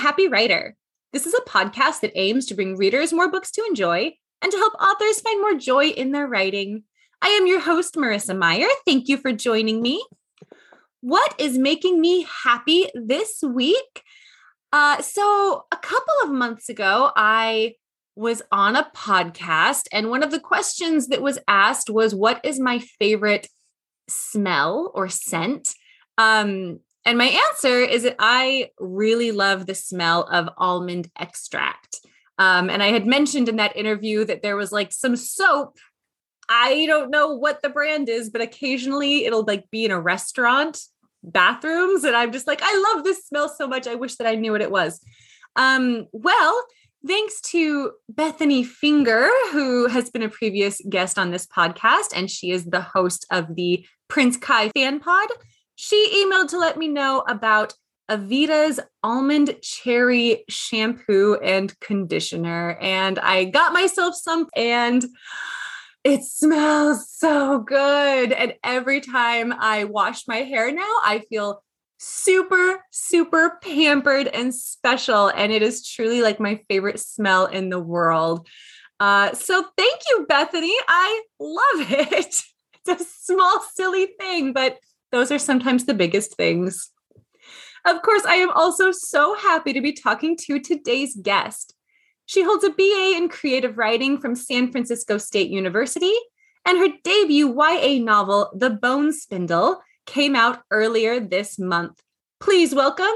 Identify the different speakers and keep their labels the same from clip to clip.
Speaker 1: Happy Writer. This is a podcast that aims to bring readers more books to enjoy and to help authors find more joy in their writing. I am your host, Marissa Meyer. Thank you for joining me. What is making me happy this week? Uh, so, a couple of months ago, I was on a podcast, and one of the questions that was asked was, What is my favorite smell or scent? Um, and my answer is that I really love the smell of almond extract. Um, and I had mentioned in that interview that there was like some soap. I don't know what the brand is, but occasionally it'll like be in a restaurant bathrooms. And I'm just like, I love this smell so much. I wish that I knew what it was. Um, well, thanks to Bethany Finger, who has been a previous guest on this podcast, and she is the host of the Prince Kai fan pod she emailed to let me know about Aveda's almond cherry shampoo and conditioner. And I got myself some and it smells so good. And every time I wash my hair now, I feel super, super pampered and special. And it is truly like my favorite smell in the world. Uh, so thank you, Bethany. I love it. It's a small, silly thing, but those are sometimes the biggest things. Of course, I am also so happy to be talking to today's guest. She holds a BA in creative writing from San Francisco State University, and her debut YA novel, The Bone Spindle, came out earlier this month. Please welcome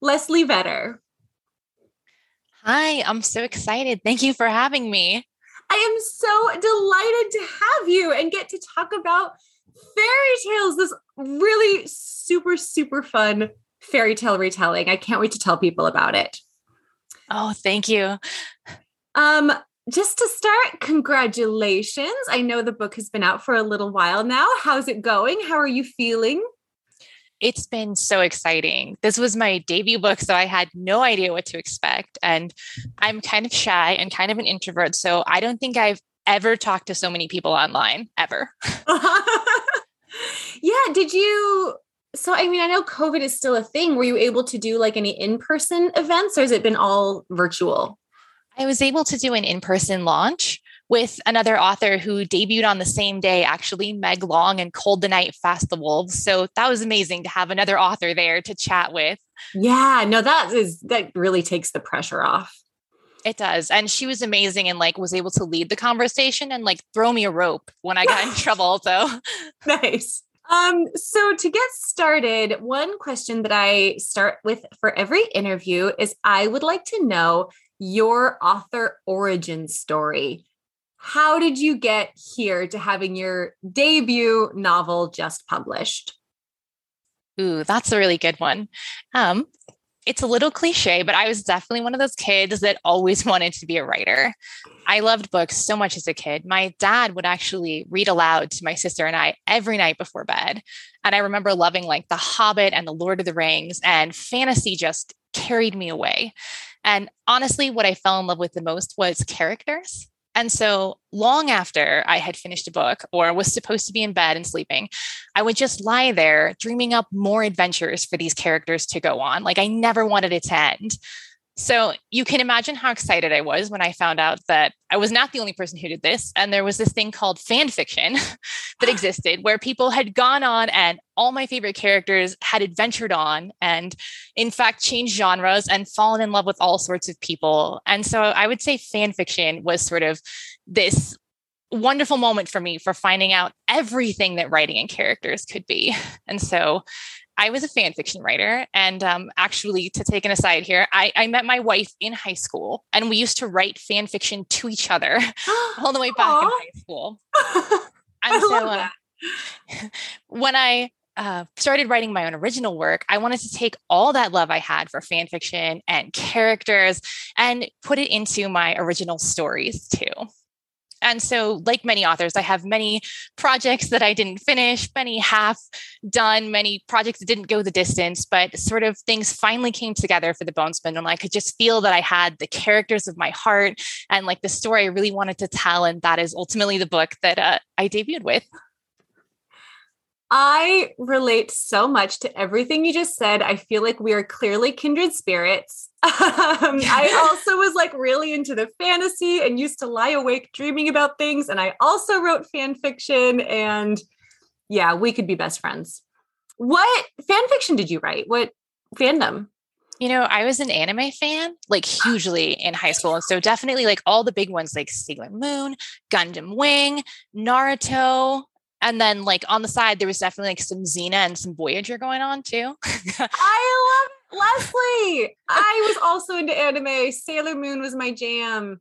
Speaker 1: Leslie Vedder.
Speaker 2: Hi, I'm so excited. Thank you for having me.
Speaker 1: I am so delighted to have you and get to talk about fairy tales, this really super, super fun fairy tale retelling. I can't wait to tell people about it.
Speaker 2: Oh, thank you.
Speaker 1: Um, just to start, congratulations. I know the book has been out for a little while now. How's it going? How are you feeling?
Speaker 2: It's been so exciting. This was my debut book, so I had no idea what to expect. And I'm kind of shy and kind of an introvert. So I don't think I've ever talked to so many people online, ever.
Speaker 1: yeah. Did you? So, I mean, I know COVID is still a thing. Were you able to do like any in person events or has it been all virtual?
Speaker 2: I was able to do an in person launch with another author who debuted on the same day, actually, Meg Long and Cold the Night, Fast the Wolves. So that was amazing to have another author there to chat with.
Speaker 1: Yeah, no, that is, that really takes the pressure off.
Speaker 2: It does. And she was amazing and like was able to lead the conversation and like throw me a rope when I got in trouble. So
Speaker 1: nice. Um, so to get started, one question that I start with for every interview is I would like to know your author origin story. How did you get here to having your debut novel just published?
Speaker 2: Ooh, that's a really good one. Um, it's a little cliche, but I was definitely one of those kids that always wanted to be a writer. I loved books so much as a kid. My dad would actually read aloud to my sister and I every night before bed. And I remember loving like The Hobbit and The Lord of the Rings, and fantasy just carried me away. And honestly, what I fell in love with the most was characters. And so, long after I had finished a book or was supposed to be in bed and sleeping, I would just lie there dreaming up more adventures for these characters to go on. Like, I never wanted it to end. So you can imagine how excited I was when I found out that I was not the only person who did this. And there was this thing called fan fiction that existed where people had gone on and all my favorite characters had adventured on and, in fact, changed genres and fallen in love with all sorts of people. And so I would say fan fiction was sort of this wonderful moment for me for finding out everything that writing and characters could be. And so I was a fan fiction writer. And um, actually, to take an aside here, I, I, met my wife in high school and we used to write fan fiction to each other all the way back Aww. in high school. And so uh, when I uh, started writing my own original work, I wanted to take all that love I had for fan fiction and characters and put it into my original stories too. And so, like many authors, I have many projects that I didn't finish, many half done, many projects that didn't go the distance, but sort of things finally came together for the Bone Spindle. And I could just feel that I had the characters of my heart and like the story I really wanted to tell. And that is ultimately the book that uh, I debuted with.
Speaker 1: I relate so much to everything you just said. I feel like we are clearly kindred spirits. Um, I also was like really into the fantasy and used to lie awake dreaming about things. And I also wrote fan fiction. And yeah, we could be best friends. What fan fiction did you write? What fandom?
Speaker 2: You know, I was an anime fan, like hugely in high school. And so definitely like all the big ones like Sailor Moon, Gundam Wing, Naruto. And then like on the side, there was definitely like some Xena and some Voyager going on too.
Speaker 1: I love Leslie. I was also into anime. Sailor Moon was my jam.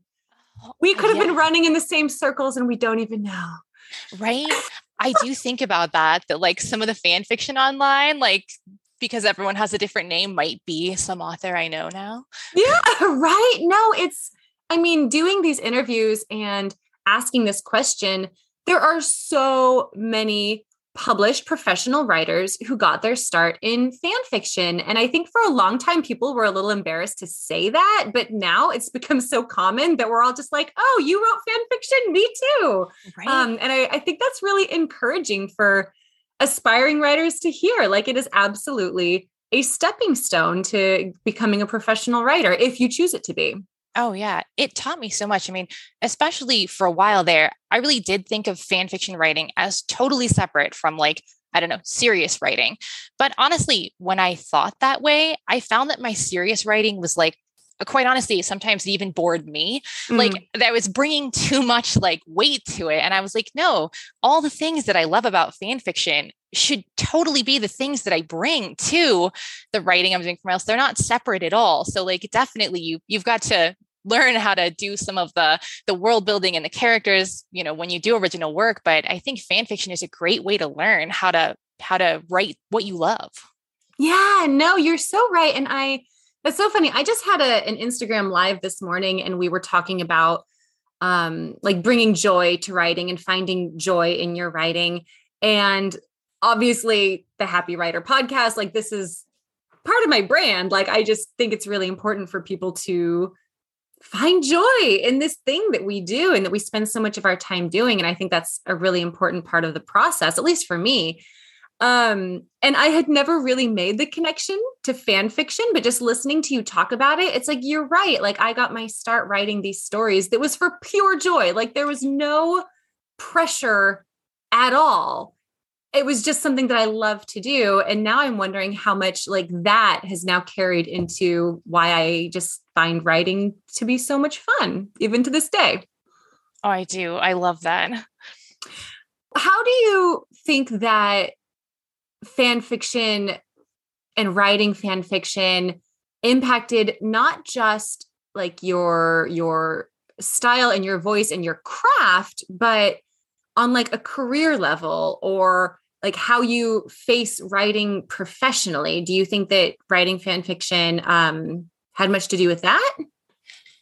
Speaker 1: Oh, we could have yeah. been running in the same circles and we don't even know.
Speaker 2: Right? I do think about that, that like some of the fan fiction online, like because everyone has a different name might be some author I know now.
Speaker 1: Yeah, right. No, it's, I mean, doing these interviews and asking this question, there are so many published professional writers who got their start in fan fiction. And I think for a long time, people were a little embarrassed to say that. But now it's become so common that we're all just like, oh, you wrote fan fiction? Me too. Right. Um, and I, I think that's really encouraging for aspiring writers to hear. Like it is absolutely a stepping stone to becoming a professional writer if you choose it to be.
Speaker 2: Oh, yeah. It taught me so much. I mean, especially for a while there, I really did think of fan fiction writing as totally separate from like, I don't know, serious writing. But honestly, when I thought that way, I found that my serious writing was like quite honestly, sometimes it even bored me. Mm. Like that was bringing too much like weight to it. And I was like, no, all the things that I love about fan fiction should totally be the things that I bring to the writing I'm doing for else. They're not separate at all. So like definitely you you've got to learn how to do some of the the world building and the characters, you know, when you do original work. But I think fan fiction is a great way to learn how to how to write what you love.
Speaker 1: Yeah, no, you're so right. And I that's so funny. I just had a, an Instagram live this morning and we were talking about um, like bringing joy to writing and finding joy in your writing. And obviously, the Happy Writer podcast, like this is part of my brand. Like, I just think it's really important for people to find joy in this thing that we do and that we spend so much of our time doing. And I think that's a really important part of the process, at least for me. Um, and I had never really made the connection to fan fiction, but just listening to you talk about it, it's like, you're right. Like, I got my start writing these stories that was for pure joy. Like, there was no pressure at all. It was just something that I love to do. And now I'm wondering how much like that has now carried into why I just find writing to be so much fun, even to this day.
Speaker 2: Oh, I do. I love that.
Speaker 1: How do you think that fan fiction and writing fan fiction impacted not just like your your style and your voice and your craft but on like a career level or like how you face writing professionally. Do you think that writing fan fiction um had much to do with that?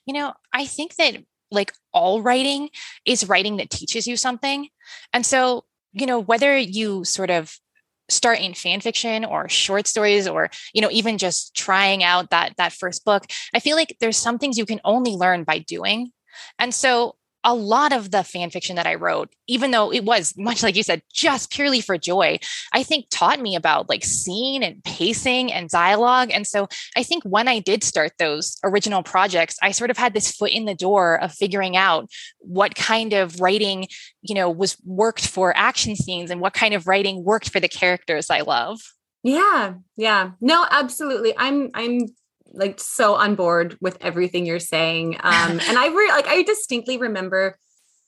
Speaker 2: You know i think that like all writing is writing that teaches you something. And so you know whether you sort of start in fan fiction or short stories or you know even just trying out that that first book i feel like there's some things you can only learn by doing. And so a lot of the fan fiction that I wrote, even though it was much like you said, just purely for joy, I think taught me about like scene and pacing and dialogue. And so I think when I did start those original projects, I sort of had this foot in the door of figuring out what kind of writing, you know, was worked for action scenes and what kind of writing worked for the characters I love.
Speaker 1: Yeah. Yeah. No, absolutely. I'm I'm like so on board with everything you're saying. Um, and I re- like I distinctly remember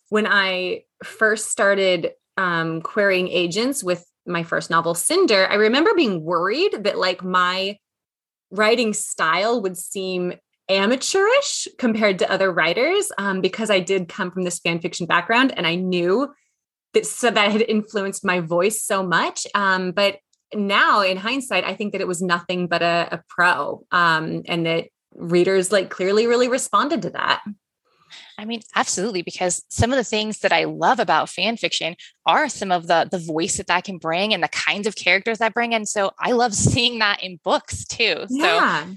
Speaker 1: when I first started um, querying agents with my first novel, Cinder. I remember being worried that like my writing style would seem amateurish compared to other writers um, because I did come from this fan fiction background and I knew that so that had influenced my voice so much. Um, but now in hindsight, I think that it was nothing but a, a pro um, and that readers like clearly really responded to that.
Speaker 2: I mean, absolutely, because some of the things that I love about fan fiction are some of the the voice that that can bring and the kinds of characters that bring. And so I love seeing that in books too.
Speaker 1: Yeah. So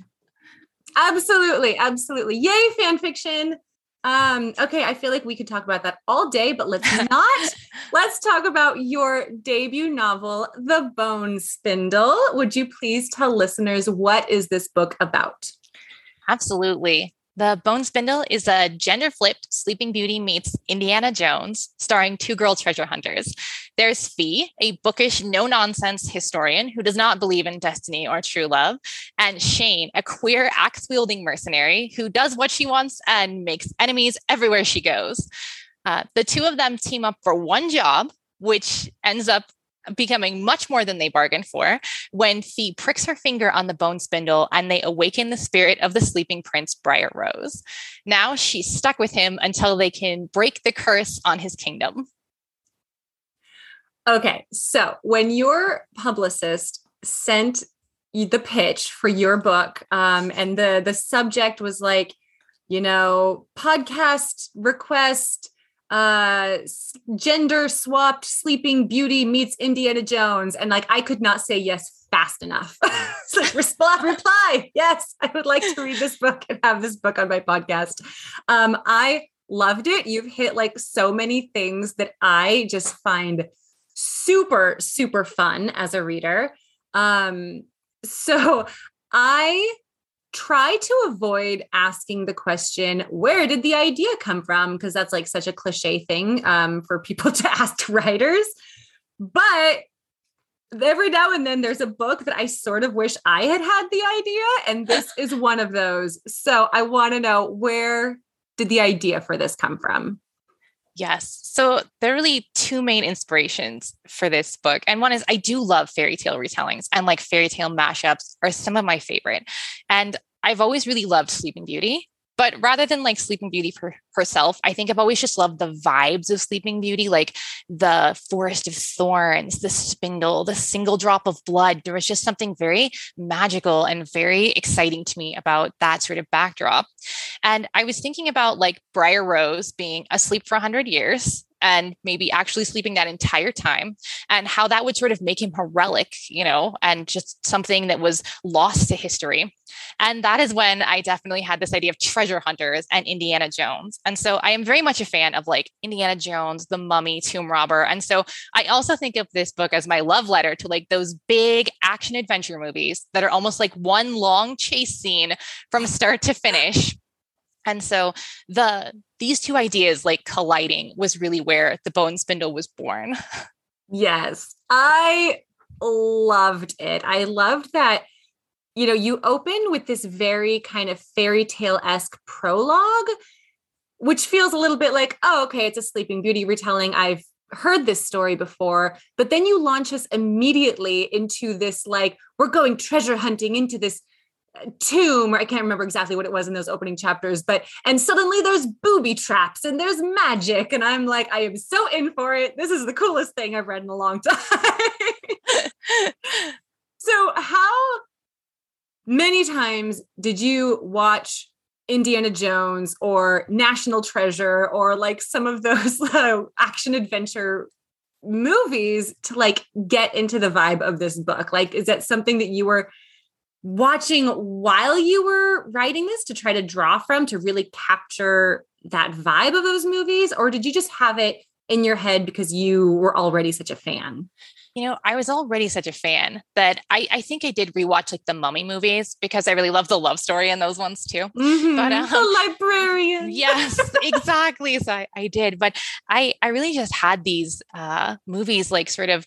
Speaker 1: absolutely, absolutely. Yay, fan fiction. Um, okay, I feel like we could talk about that all day, but let's not. let's talk about your debut novel, The Bone Spindle. Would you please tell listeners what is this book about?
Speaker 2: Absolutely. The Bone Spindle is a gender flipped Sleeping Beauty meets Indiana Jones, starring two girl treasure hunters. There's Fee, a bookish, no nonsense historian who does not believe in destiny or true love, and Shane, a queer, axe wielding mercenary who does what she wants and makes enemies everywhere she goes. Uh, the two of them team up for one job, which ends up becoming much more than they bargained for when Fee pricks her finger on the bone spindle and they awaken the spirit of the sleeping prince Briar Rose. Now she's stuck with him until they can break the curse on his kingdom.
Speaker 1: Okay, so when your publicist sent the pitch for your book, um, and the the subject was like, you know, podcast request uh gender swapped sleeping beauty meets indiana jones and like i could not say yes fast enough. Like respond reply yes i would like to read this book and have this book on my podcast. Um i loved it. You've hit like so many things that i just find super super fun as a reader. Um so i try to avoid asking the question, where did the idea come from? Because that's like such a cliche thing um, for people to ask writers. But every now and then there's a book that I sort of wish I had had the idea. And this is one of those. So I want to know where did the idea for this come from?
Speaker 2: Yes. So there are really two main inspirations for this book. And one is I do love fairy tale retellings and like fairy tale mashups are some of my favorite. And I've always really loved Sleeping Beauty. But rather than like Sleeping Beauty for herself, I think I've always just loved the vibes of Sleeping Beauty, like the forest of thorns, the spindle, the single drop of blood. There was just something very magical and very exciting to me about that sort of backdrop. And I was thinking about like Briar Rose being asleep for 100 years and maybe actually sleeping that entire time and how that would sort of make him a relic, you know, and just something that was lost to history. And that is when I definitely had this idea of treasure hunters and Indiana Jones. And so I am very much a fan of like Indiana Jones, The Mummy, Tomb Robber. And so I also think of this book as my love letter to like those big action adventure movies that are almost like one long chase scene from start to finish and so the these two ideas like colliding was really where the bone spindle was born.
Speaker 1: Yes. I loved it. I loved that you know, you open with this very kind of fairy tale-esque prologue which feels a little bit like, oh, okay, it's a Sleeping Beauty retelling. I've heard this story before, but then you launch us immediately into this like we're going treasure hunting into this tomb or i can't remember exactly what it was in those opening chapters but and suddenly there's booby traps and there's magic and i'm like i am so in for it. This is the coolest thing i've read in a long time. So how many times did you watch indiana jones or national treasure or like some of those uh, action adventure movies to like get into the vibe of this book? Like is that something that you were watching while you were writing this to try to draw from to really capture that vibe of those movies? Or did you just have it in your head because you were already such a fan?
Speaker 2: You know, I was already such a fan that I, I think I did rewatch like the mummy movies because I really love the love story in those ones too.
Speaker 1: Mm-hmm. But um, the librarian.
Speaker 2: yes, exactly. So I, I did. But I, I really just had these uh, movies like sort of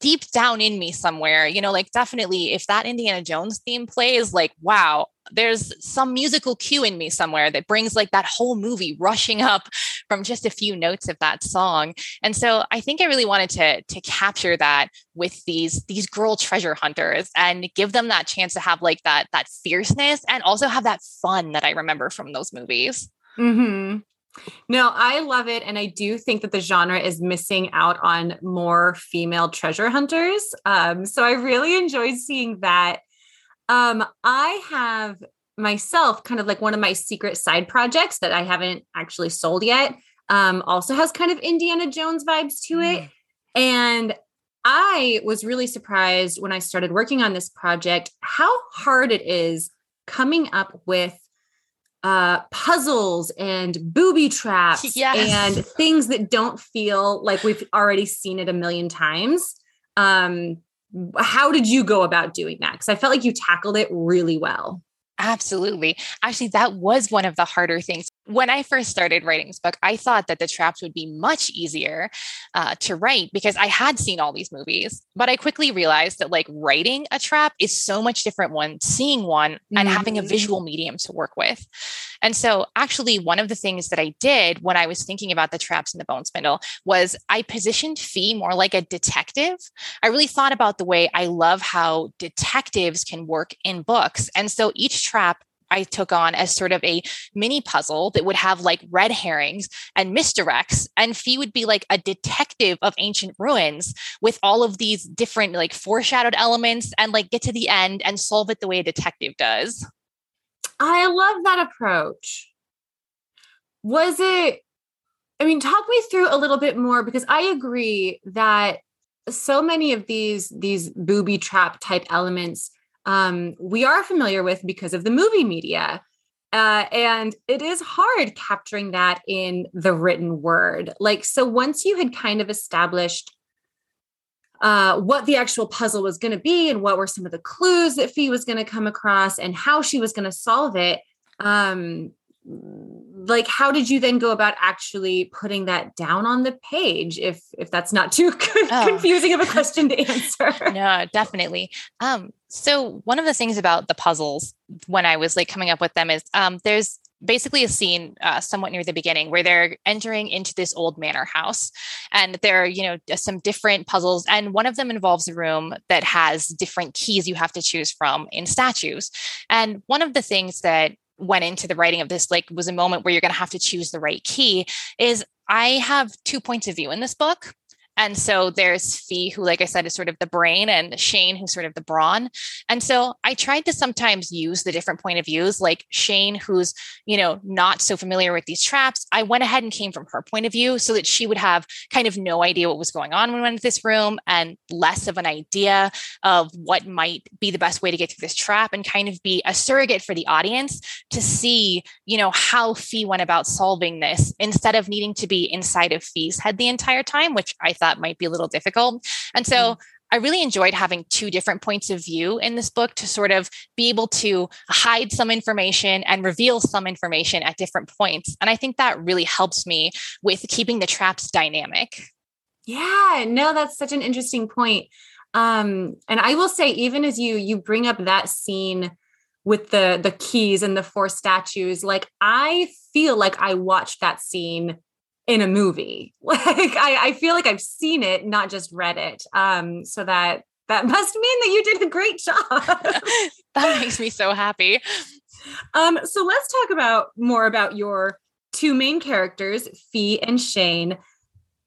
Speaker 2: deep down in me somewhere, you know, like definitely if that Indiana Jones theme plays, like, wow, there's some musical cue in me somewhere that brings like that whole movie rushing up from just a few notes of that song and so i think i really wanted to to capture that with these these girl treasure hunters and give them that chance to have like that that fierceness and also have that fun that i remember from those movies
Speaker 1: mm-hmm. No, I love it. And I do think that the genre is missing out on more female treasure hunters. Um, so I really enjoyed seeing that um, I have myself kind of like one of my secret side projects that I haven't actually sold yet. Um, also has kind of Indiana Jones vibes to it. Mm. And I was really surprised when I started working on this project how hard it is coming up with uh, puzzles and booby traps
Speaker 2: Yes.
Speaker 1: and things that don't feel like we've already seen it a million times. Um, how did you go about doing that? Because I felt like you tackled it really well.
Speaker 2: Absolutely. Actually, that was one of the harder things. When I first started writing this book, I thought that the traps would be much easier uh, to write because I had seen all these movies. But I quickly realized that, like, writing a trap is so much different when seeing one and having a
Speaker 1: Mhm.
Speaker 2: visual medium to work with. And so, actually, one of the things that I did when I was thinking about the traps in the bone spindle was I positioned Fee more like a detective. I really thought about the way I love how detectives can work in books. And so each trap I took on as sort of a mini puzzle that would have like red herrings and misdirects. And Fee would be like a detective of ancient ruins with all of these different like foreshadowed elements and like get to the end and solve it the way a detective does.
Speaker 1: I love that approach. Was it, I mean, talk me through a little bit more because I agree that so many of these these booby trap type elements um, we are familiar with because of the movie media. Uh, and it is hard capturing that in the written word. Like, so once you had kind of established uh, what the actual puzzle was going to be and what were some of the clues that Fee was going to come across and how she was going to solve it, um, like how did you then go about actually putting that down on the page if if that's not too
Speaker 2: Oh.
Speaker 1: confusing of a question to answer
Speaker 2: no, definitely. Um, so one of the things about the puzzles when I was like coming up with them is um, there's basically a scene uh, somewhat near the beginning where they're entering into this old manor house and there are you know some different puzzles and one of them involves a room that has different keys you have to choose from in statues and one of the things that went into the writing of this like was a moment where you're going to have to choose the right key is i have two points of view in this book and so there's Fee, who, like I said, is sort of the brain, and Shane, who's sort of the brawn. And so I tried to sometimes use the different point of views, like Shane, who's, you know, not so familiar with these traps. I went ahead and came from her point of view so that she would have kind of no idea what was going on when we went into this room and less of an idea of what might be the best way to get through this trap and kind of be a surrogate for the audience to see, you know, how Fee went about solving this instead of needing to be inside of Fee's head the entire time, which I thought might be a little difficult. And so I really enjoyed having two different points of view in this book to sort of be able to hide some information and reveal some information at different points. And I think that really helps me with keeping the traps dynamic.
Speaker 1: Yeah, no, that's such an interesting point. Um, and I will say, even as you you bring up that scene with the the keys and the four statues, like I feel like I watched that scene in a movie. Like I, I feel like I've seen it, not just read it. Um, so that that must mean that you did a great job.
Speaker 2: that makes me so happy.
Speaker 1: Um, so let's talk about more about your two main characters, Fee and Shane.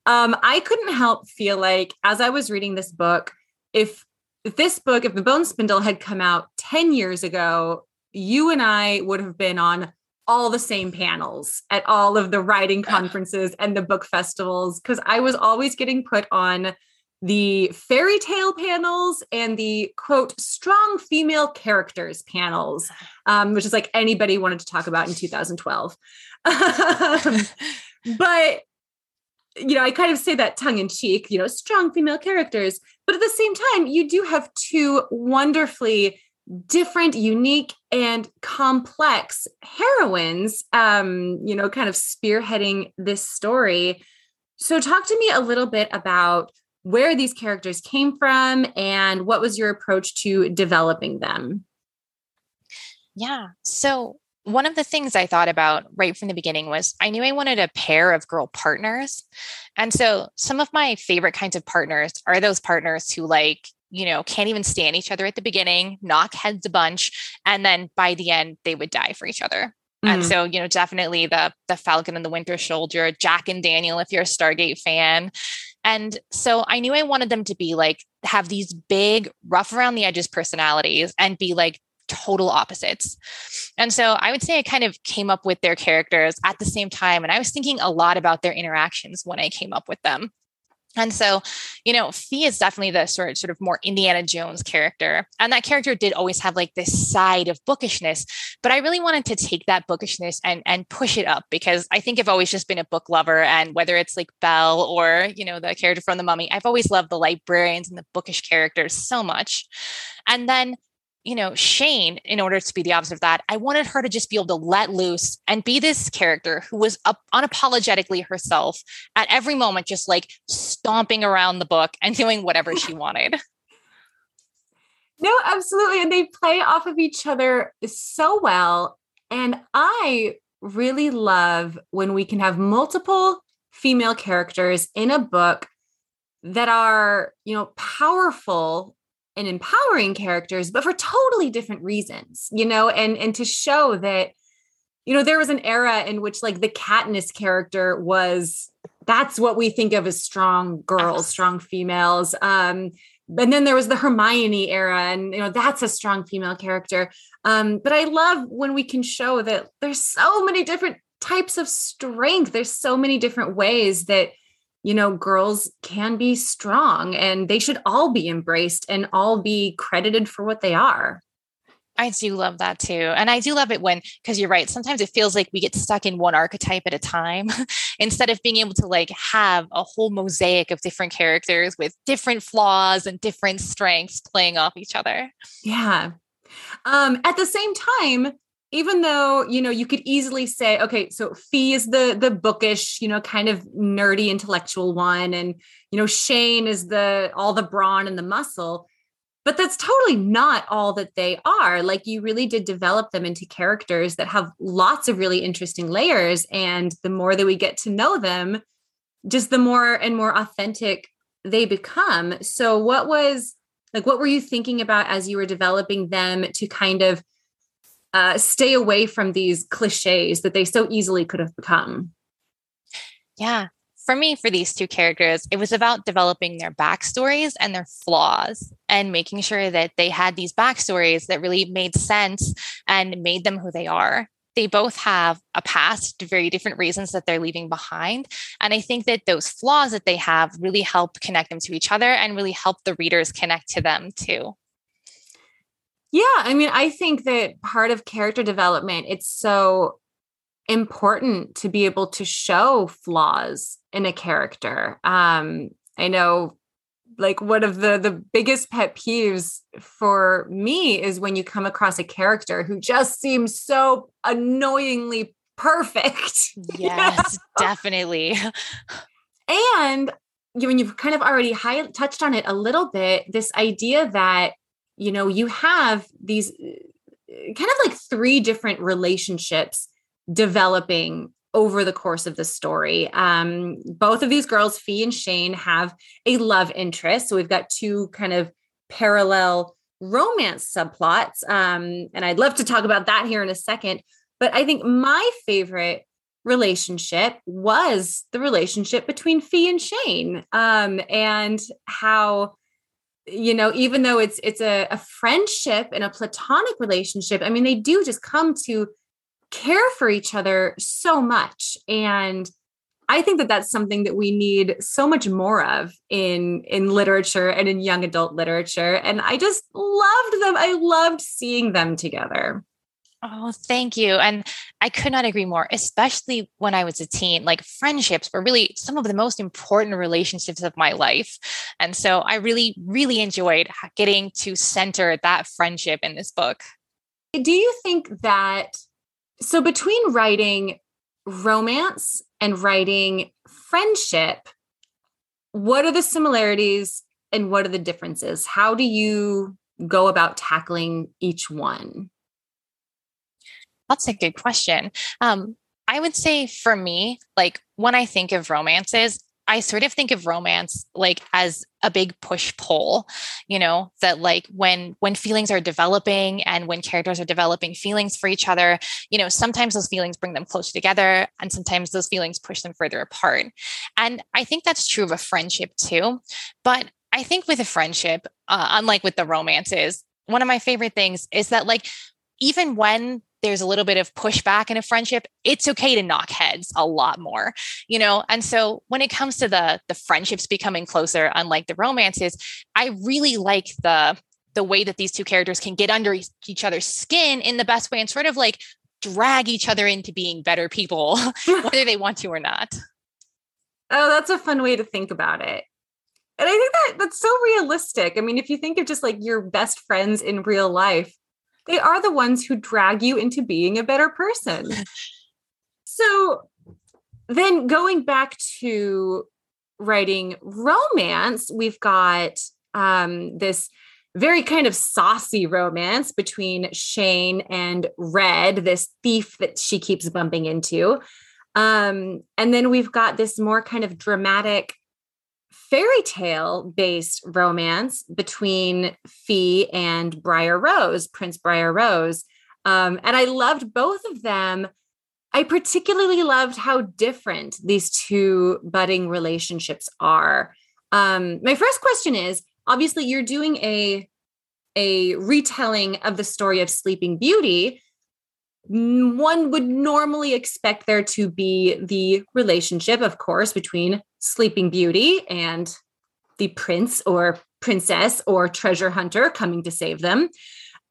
Speaker 1: Um, I couldn't help feel like as I was reading this book, if if this book, if the Bone Spindle had come out 10 years ago, you and I would have been on all the same panels at all of the writing conferences and the book festivals because I was always getting put on the fairy tale panels and the quote strong female characters panels um, which is like anybody wanted to talk about in 2012 um, but you know i kind of say that tongue in cheek you know strong female characters but at the same time you do have two wonderfully different unique and complex heroines um you know kind of spearheading this story so talk to me a little bit about where these characters came from and what was your approach to developing them
Speaker 2: Yeah. So one of the things I thought about right from the beginning was I knew I wanted a pair of girl partners. And so some of my favorite kinds of partners are those partners who like, you know, can't even stand each other at the beginning, knock heads a bunch, and then by the end they would die for each other. And
Speaker 1: Mhm.
Speaker 2: so, you know, definitely the the Falcon and the Winter Soldier, Jack and Daniel, if you're a Stargate fan. And so I knew I wanted them to be like have these big, rough around the edges personalities and be like total opposites. And so I would say I kind of came up with their characters at the same time. And I was thinking a lot about their interactions when I came up with them. And so, you know, Fee is definitely the sort of, sort of more Indiana Jones character. And that character did always have like this side of bookishness, but I really wanted to take that bookishness and and push it up because I think I've always just been a book lover. And whether it's like Belle or, you know, the character from the mummy, I've always loved the librarians and the bookish characters so much. And then you know, Shane, in order to be the opposite of that, I wanted her to just be able to let loose and be this character who was up unapologetically herself at every moment, just like stomping around the book and doing whatever she wanted.
Speaker 1: No, absolutely. And they play off of each other so well. And I really love when we can have multiple female characters in a book that are, you know, powerful and empowering characters but for totally different reasons you know and and to show that you know there was an era in which like the Katniss character was that's what we think of as strong girls strong females um and then there was the Hermione era and you know that's a strong female character um but I love when we can show that there's so many different types of strength there's so many different ways that you know, girls can be strong and they should all be embraced and all be credited for what they are.
Speaker 2: I do love that too. And I do love it when, because you're right, sometimes it feels like we get stuck in one archetype at a time instead of being able to like have a whole mosaic of different characters with different flaws and different strengths playing off each other.
Speaker 1: Yeah. Um, at the same time, even though you know you could easily say okay so fee is the the bookish you know kind of nerdy intellectual one and you know shane is the all the brawn and the muscle but that's totally not all that they are. Like you really did develop them into characters that have lots of really interesting layers and the more that we get to know them just the more and more authentic they become. So what was like what were you thinking about as you were developing them to kind of uh, stay away from these cliches that they so easily could have become.
Speaker 2: Yeah. For me, for these two characters, it was about developing their backstories and their flaws and making sure that they had these backstories that really made sense and made them who they are. They both have a past, very different reasons that they're leaving behind. And I think that those flaws that they have really help connect them to each other and really help the readers connect to them too.
Speaker 1: Yeah, I mean, I think that part of character development, it's so important to be able to show flaws in a character. Um, I know like one of the the biggest pet peeves for me is when you come across a character who just seems so annoyingly perfect.
Speaker 2: Yes, definitely.
Speaker 1: And you when you've kind of already high, touched on it a little bit, this idea that you know, you have these uh, kind of like three different relationships developing over the course of the story. Um, both of these girls, Fee and Shane, have a love interest. So we've got two kind of parallel romance subplots. Um, and I'd love to talk about that here in a second. But I think my favorite relationship was the relationship between Fee and Shane um, and how you know even though it's it's a, a friendship and a platonic relationship i mean they do just come to care for each other so much. And i think that that's something that we need so much more of in in literature and in young adult literature. And i just loved them. I loved seeing them together.
Speaker 2: Oh, thank you. And I could not agree more, especially when I was a teen. Like friendships were really some of the most important relationships of my life. And so I really, really enjoyed getting to center that friendship in this book.
Speaker 1: Do you think that so between writing romance and writing friendship, what are the similarities and what are the differences? How do you go about tackling each one?
Speaker 2: That's a good question. Um, I would say for me, like when I think of romances, I sort of think of romance like as a big push pull, you know, that like when when feelings are developing and when characters are developing feelings for each other, you know, sometimes those feelings bring them closer together and sometimes those feelings push them further apart. And I think that's true of a friendship too. But I think with a friendship, uh, unlike with the romances, one of my favorite things is that like even when there's a little bit of pushback in a friendship it's okay to knock heads a lot more you know? And so when it comes to the the friendships becoming closer unlike the romances i really like the the way that these two characters can get under each other's skin in the best way and sort of like drag each other into being better people whether they want to or not.
Speaker 1: Oh that's a fun way to think about it. And i think that that's so realistic. I mean if you think of just like your best friends in real life they are the ones who drag you into being a better person. so then going back to writing romance, we've got um, this very kind of saucy romance between Shane and Red, this thief that she keeps bumping into. Um, and then we've got this more kind of dramatic fairy tale based romance between Fee and Briar Rose, Prince Briar Rose. Um, and I loved both of them. I particularly loved how different these two budding relationships are. Um, my first question is obviously, you're doing a, a retelling of the story of Sleeping Beauty. One would normally expect there to be the relationship, of course, between Sleeping Beauty and the prince or princess or treasure hunter coming to save them.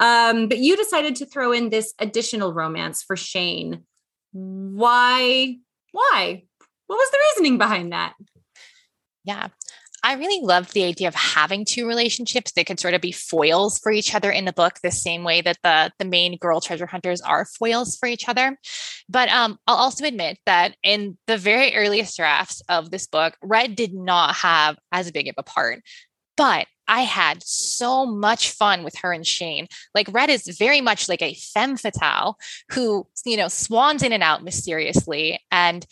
Speaker 1: Um, but you decided to throw in this additional romance for Shane. Why? Why? What was the reasoning behind that?
Speaker 2: Yeah. I really loved the idea of having two relationships that could sort of be foils for each other in the book, the same way that the the main girl treasure hunters are foils for each other. But um, I'll also admit that in the very earliest drafts of this book, Red did not have as big of a part. But I had so much fun with her and Shane. Like Red is very much like a femme fatale who, you know, swans in and out mysteriously and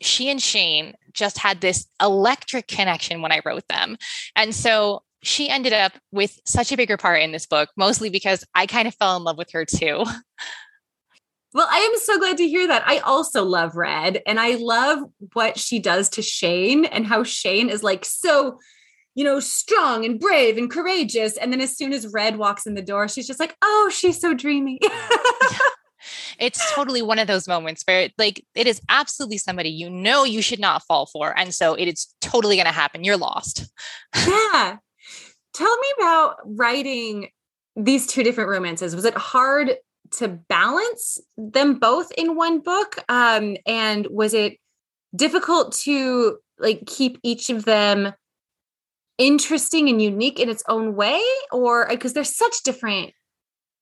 Speaker 2: she and Shane just had this electric connection when I wrote them. And so she ended up with such a bigger part in this book, mostly because I kind of fell in love with her too.
Speaker 1: Well, I am so glad to hear that. I also love Red and I love what she does to Shane and how Shane is like so, you know, strong and brave and courageous. And then as soon as Red walks in the door, she's just like, oh, she's so dreamy.
Speaker 2: it's totally one of those moments where like it is absolutely somebody you know you should not fall for and so it is totally going to happen. You're lost.
Speaker 1: Yeah. Tell me about writing these two different romances. Was it hard to balance them both in one book? Um and was it difficult to like keep each of them interesting and unique in its own way? Or because they're such different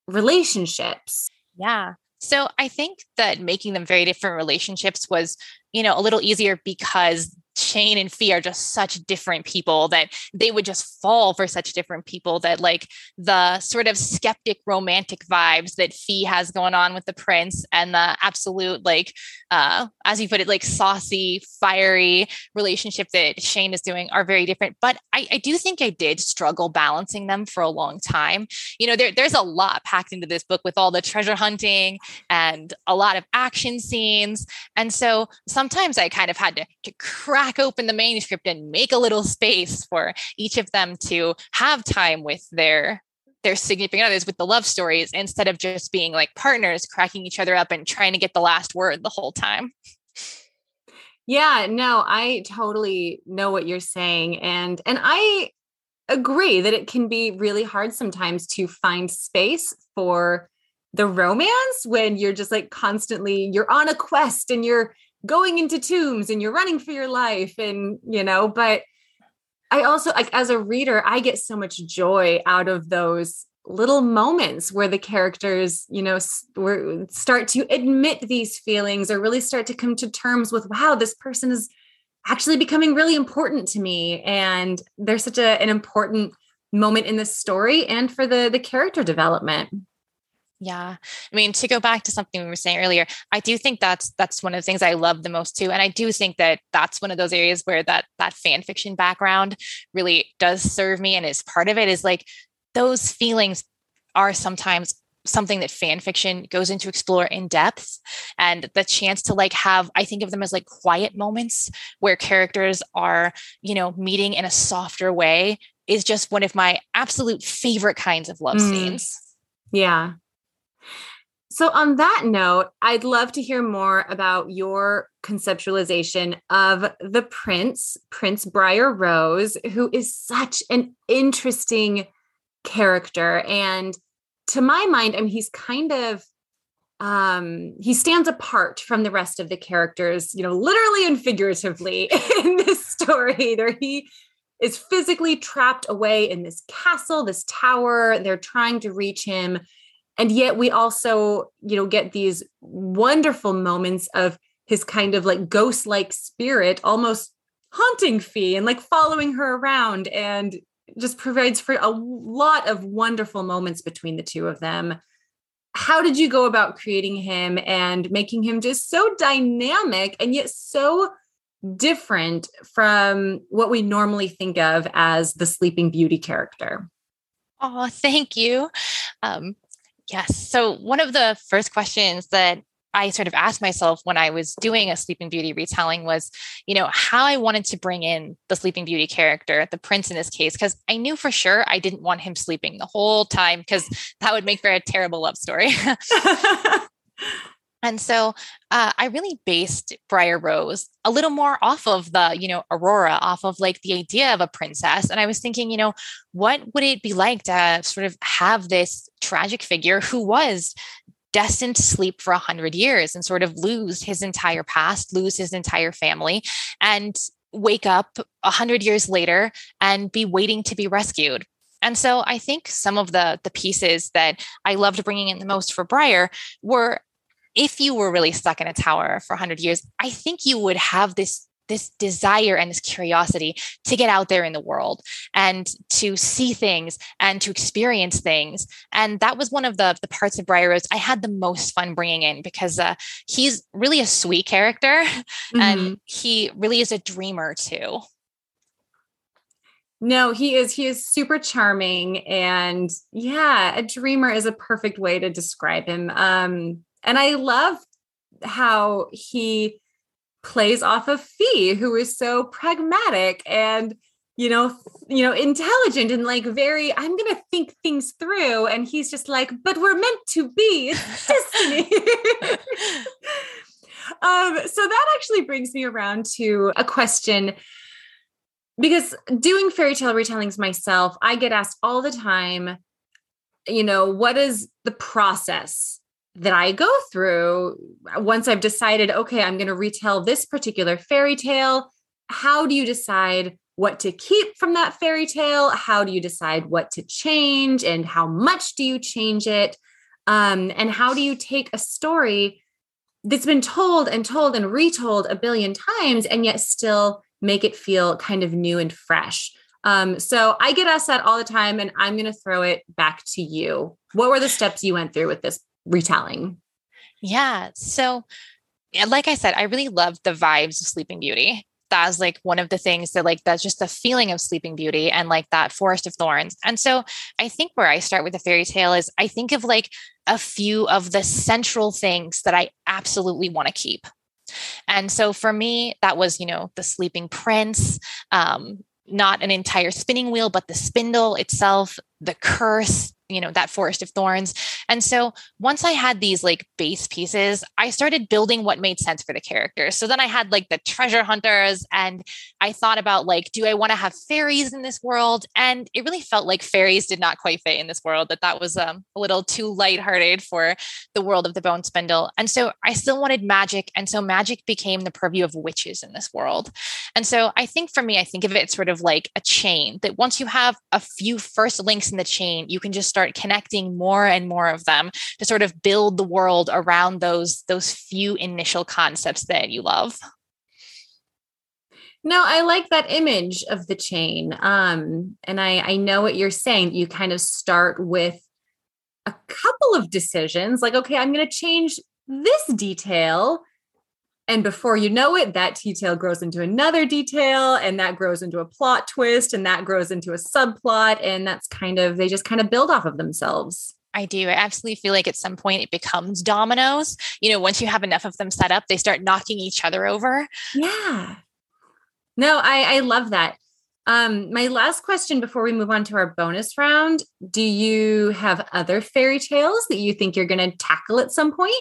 Speaker 1: relationships.
Speaker 2: Yeah so I think that making them very different relationships was, you know, a little easier because Shane and Fee are just such different people that they would just fall for such different people that like the sort of skeptic romantic vibes that Fee has going on with the prince and the absolute like uh as you put it like saucy fiery relationship that Shane is doing are very different. But I, I do think I did struggle balancing them for a long time. You know there, there's a lot packed into this book with all the treasure hunting and a lot of action scenes. And so sometimes I kind of had to, to crack crack open the manuscript and make a little space for each of them to have time with their their significant others with the love stories instead of just being like partners cracking each other up and trying to get the last word the whole time.
Speaker 1: Yeah, no, I totally know what you're saying and and I agree that it can be really hard sometimes to find space for the romance when you're just like constantly you're on a quest and you're going into tombs and you're running for your life and you know but i also like as a reader i get so much joy out of those little moments where the characters you know start to admit these feelings or really start to come to terms with wow this person is actually becoming really important to me and there's such a, an important moment in the story and for the the character development
Speaker 2: yeah. I mean, to go back to something we were saying earlier, I do think that's that's one of the things I love the most too. And I do think that that's one of those areas where that that fan fiction background really does serve me and is part of it is like those feelings are sometimes something that fan fiction goes into explore in depth and the chance to like have i think of them as like quiet moments where characters are you know meeting in a softer way is just one of my absolute favorite kinds of love mm. scenes
Speaker 1: yeah So, on that note, I'd love to hear more about your conceptualization of the prince, Prince Briar Rose, who is such an interesting character. And to my mind, I mean, he's kind of um he stands apart from the rest of the characters you know literally and figuratively in this story there he is physically trapped away in this castle this tower they're trying to reach him and yet we also you know get these wonderful moments of his kind of like ghost like spirit almost haunting Fi and like following her around and just provides for a lot of wonderful moments between the two of them. How did you go about creating him and making him just so dynamic and yet so different from what we normally think of as the sleeping beauty character?
Speaker 2: Oh thank you. Um, yes so one of the first questions that I sort of asked myself when I was doing a Sleeping Beauty retelling was, you know, how I wanted to bring in the Sleeping Beauty character, the prince in this case, because I knew for sure I didn't want him sleeping the whole time because that would make for a terrible love story. and so uh, I really based Briar Rose a little more off of the, you know, Aurora, off of like the idea of a princess. And I was thinking, you know, what would it be like to sort of have this tragic figure who was destined to sleep for a hundred years and sort of lose his entire past, lose his entire family, and wake up a hundred years later and be waiting to be rescued. And so I think some of the the pieces that I loved bringing in the most for Briar were if you were really stuck in a tower for 100 years, I think you would have this this desire and this curiosity to get out there in the world and to see things and to experience things. And that was one of the, the parts of Briar Rose I had the most fun bringing in because uh, he's really a sweet character mm-hmm. and he really is a dreamer too.
Speaker 1: No, he is. He is super charming. And yeah, a dreamer is a perfect way to describe him. Um, and I love how he plays off of Fi, who is so pragmatic and you know, you know, intelligent and like very, I'm gonna think things through. And he's just like, but we're meant to be. It's destiny. um, so that actually brings me around to a question because doing fairy tale retellings myself, I get asked all the time, you know, what is the process that I go through once I've decided, okay, I'm going to retell this particular fairy tale. How do you decide what to keep from that fairy tale? How do you decide what to change and how much do you change it? Um, and how do you take a story that's been told and told and retold a billion times and yet still make it feel kind of new and fresh? Um, so I get asked that all the time, and I'm going to throw it back to you. What were the steps you went through with this retelling?
Speaker 2: Yeah. So, like I said, I really loved the vibes of Sleeping Beauty. That was like one of the things that, like, that's just the feeling of Sleeping Beauty and like that Forest of Thorns. And so, I think where I start with the fairy tale is I think of like a few of the central things that I absolutely want to keep. And so for me, that was, you know, the sleeping prince, um, not an entire spinning wheel, but the spindle itself, the curse, you know that forest of thorns. And so once i had these like base pieces i started building what made sense for the characters. So then i had like the treasure hunters and i thought about like do i want to have fairies in this world? And it really felt like fairies did not quite fit in this world that that was um, a little too lighthearted for the world of the bone spindle. And so i still wanted magic and so magic became the purview of witches in this world. And so i think for me i think of it sort of like a chain that once you have a few first links in the chain you can just start connecting more and more of them to sort of build the world around those those few initial concepts that you love
Speaker 1: no, I like that image of the chain. Um, and I, I know what you're saying. You kind of start with a couple of decisions, like, okay, I'm going to change this detail and before you know it, that detail grows into another detail, and that grows into a plot twist, and that grows into a subplot. And that's kind of, they just kind of build off of themselves.
Speaker 2: I do. I absolutely feel like at some point it becomes dominoes. You know, once you have enough of them set up, they start knocking each other over.
Speaker 1: Yeah. No, I, I love that. Um, my last question before we move on to our bonus round Do you have other fairy tales that you think you're going to tackle at some point?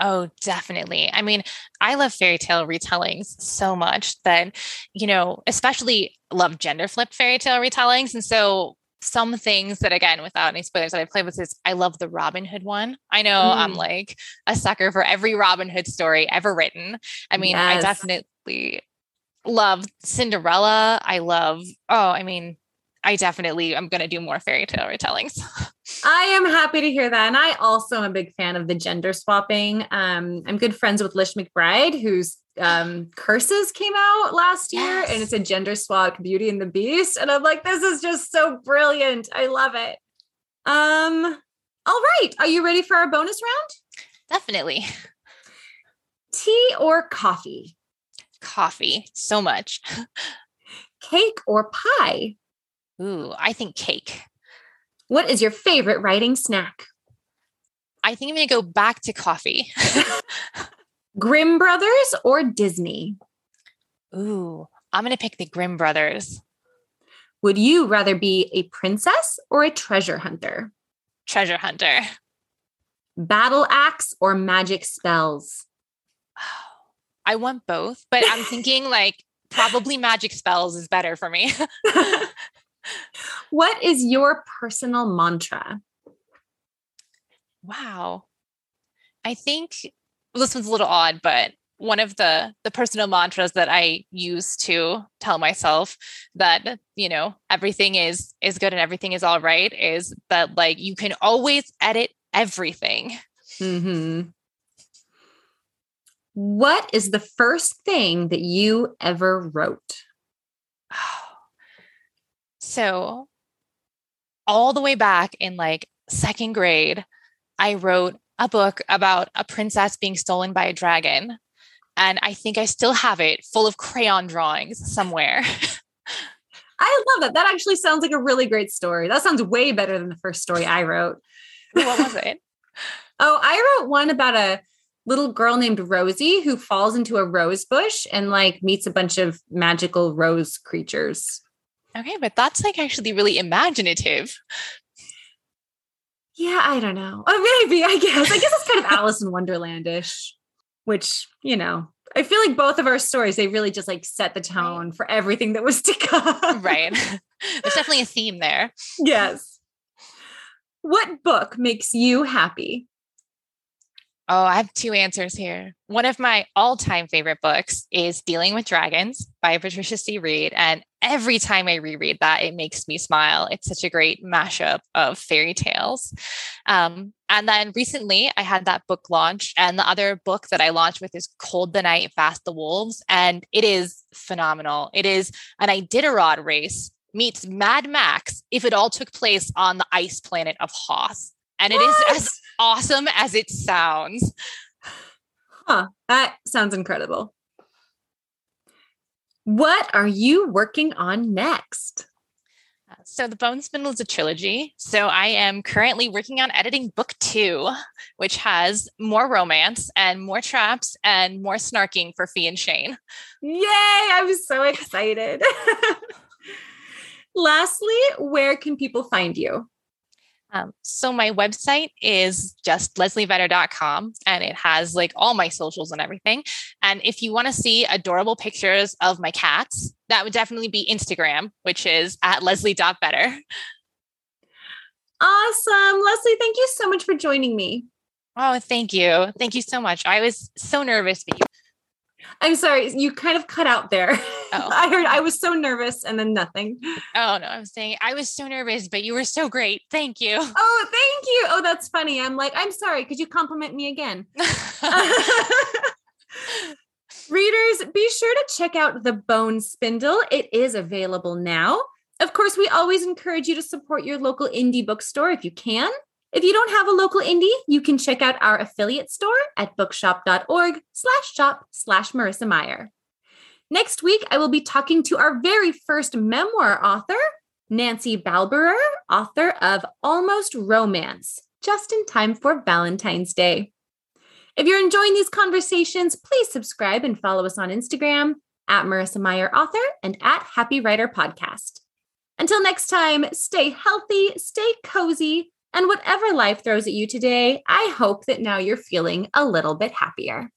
Speaker 2: Oh, definitely. I mean, I love fairy tale retellings so much that, you know, especially love gender flip fairy tale retellings. And so some things that again without any spoilers that I played with is I love the Robin Hood one. I know mm. I'm like a sucker for every Robin Hood story ever written. I mean, yes. I definitely love Cinderella. I love oh, I mean, I definitely am going to do more fairy tale retellings.
Speaker 1: I am happy to hear that. And I also am a big fan of the gender swapping. Um, I'm good friends with Lish McBride, whose um, Curses came out last year, yes. and it's a gender swapped Beauty and the Beast. And I'm like, this is just so brilliant. I love it. Um, all right. Are you ready for our bonus round?
Speaker 2: Definitely.
Speaker 1: Tea or coffee?
Speaker 2: Coffee. So much.
Speaker 1: Cake or pie?
Speaker 2: Ooh, I think cake.
Speaker 1: What is your favorite writing snack?
Speaker 2: I think I'm going to go back to coffee.
Speaker 1: Grimm Brothers or Disney?
Speaker 2: Ooh, I'm going to pick the Grimm Brothers.
Speaker 1: Would you rather be a princess or a treasure hunter?
Speaker 2: Treasure hunter.
Speaker 1: Battle axe or magic spells?
Speaker 2: I want both, but I'm thinking like probably magic spells is better for me.
Speaker 1: what is your personal mantra?
Speaker 2: Wow. I think this one's a little odd, but one of the the personal mantras that I use to tell myself that you know everything is is good and everything is all right is that like you can always edit everything.
Speaker 1: Mm-hmm. What is the first thing that you ever wrote?
Speaker 2: So, all the way back in like second grade, I wrote a book about a princess being stolen by a dragon. And I think I still have it full of crayon drawings somewhere.
Speaker 1: I love that. That actually sounds like a really great story. That sounds way better than the first story I wrote.
Speaker 2: what was it?
Speaker 1: oh, I wrote one about a little girl named Rosie who falls into a rose bush and like meets a bunch of magical rose creatures.
Speaker 2: Okay, but that's like actually really imaginative.
Speaker 1: Yeah, I don't know. Oh, maybe, I guess. I guess it's kind of Alice in Wonderlandish, which, you know, I feel like both of our stories, they really just like set the tone for everything that was to come.
Speaker 2: right. There's definitely a theme there.
Speaker 1: Yes. What book makes you happy?
Speaker 2: Oh, I have two answers here. One of my all time favorite books is Dealing with Dragons by Patricia C. Wrede. And every time I reread that, it makes me smile. It's such a great mashup of fairy tales. Um, and then recently, I had that book launch. And the other book that I launched with is Cold the Night, Fast the Wolves. And it is phenomenal. It is an Iditarod race meets Mad Max if it all took place on the ice planet of Hoth and what? it is as awesome as it sounds.
Speaker 1: Huh, that sounds incredible. What are you working on next?
Speaker 2: So, The Bone Spindle is a trilogy. So, I am currently working on editing book two, which has more romance and more traps and more snarking for Fi and Shane.
Speaker 1: Yay! I'm so excited. Lastly, where can people find you?
Speaker 2: Um, so my website is just leslievedder.com and it has like all my socials and everything. And if you want to see adorable pictures of my cats, that would definitely be Instagram, which is at leslie.vedder.
Speaker 1: Awesome. Leslie, thank you so much for joining me.
Speaker 2: Oh, thank you. Thank you so much. I was so nervous, but you
Speaker 1: I'm sorry, you kind of cut out there. Oh. I heard I was so nervous and then nothing.
Speaker 2: Oh no, I'm saying I was so nervous, but you were so great. Thank you.
Speaker 1: Oh, thank you. Oh, that's funny. I'm like, I'm sorry. Could you compliment me again? Readers, be sure to check out The Bone Spindle. It is available now. Of course, we always encourage you to support your local indie bookstore if you can. If you don't have a local indie, you can check out our affiliate store at bookshop.org slash shop slash Marissa Meyer. Next week, I will be talking to our very first memoir author, Nancy Balbirer, author of Almost Romance, just in time for Valentine's Day. If you're enjoying these conversations, please subscribe and follow us on Instagram at Marissa Meyer Author, and at Happy Writer Podcast. Until next time, stay healthy, stay cozy, and whatever life throws at you today, I hope that now you're feeling a little bit happier.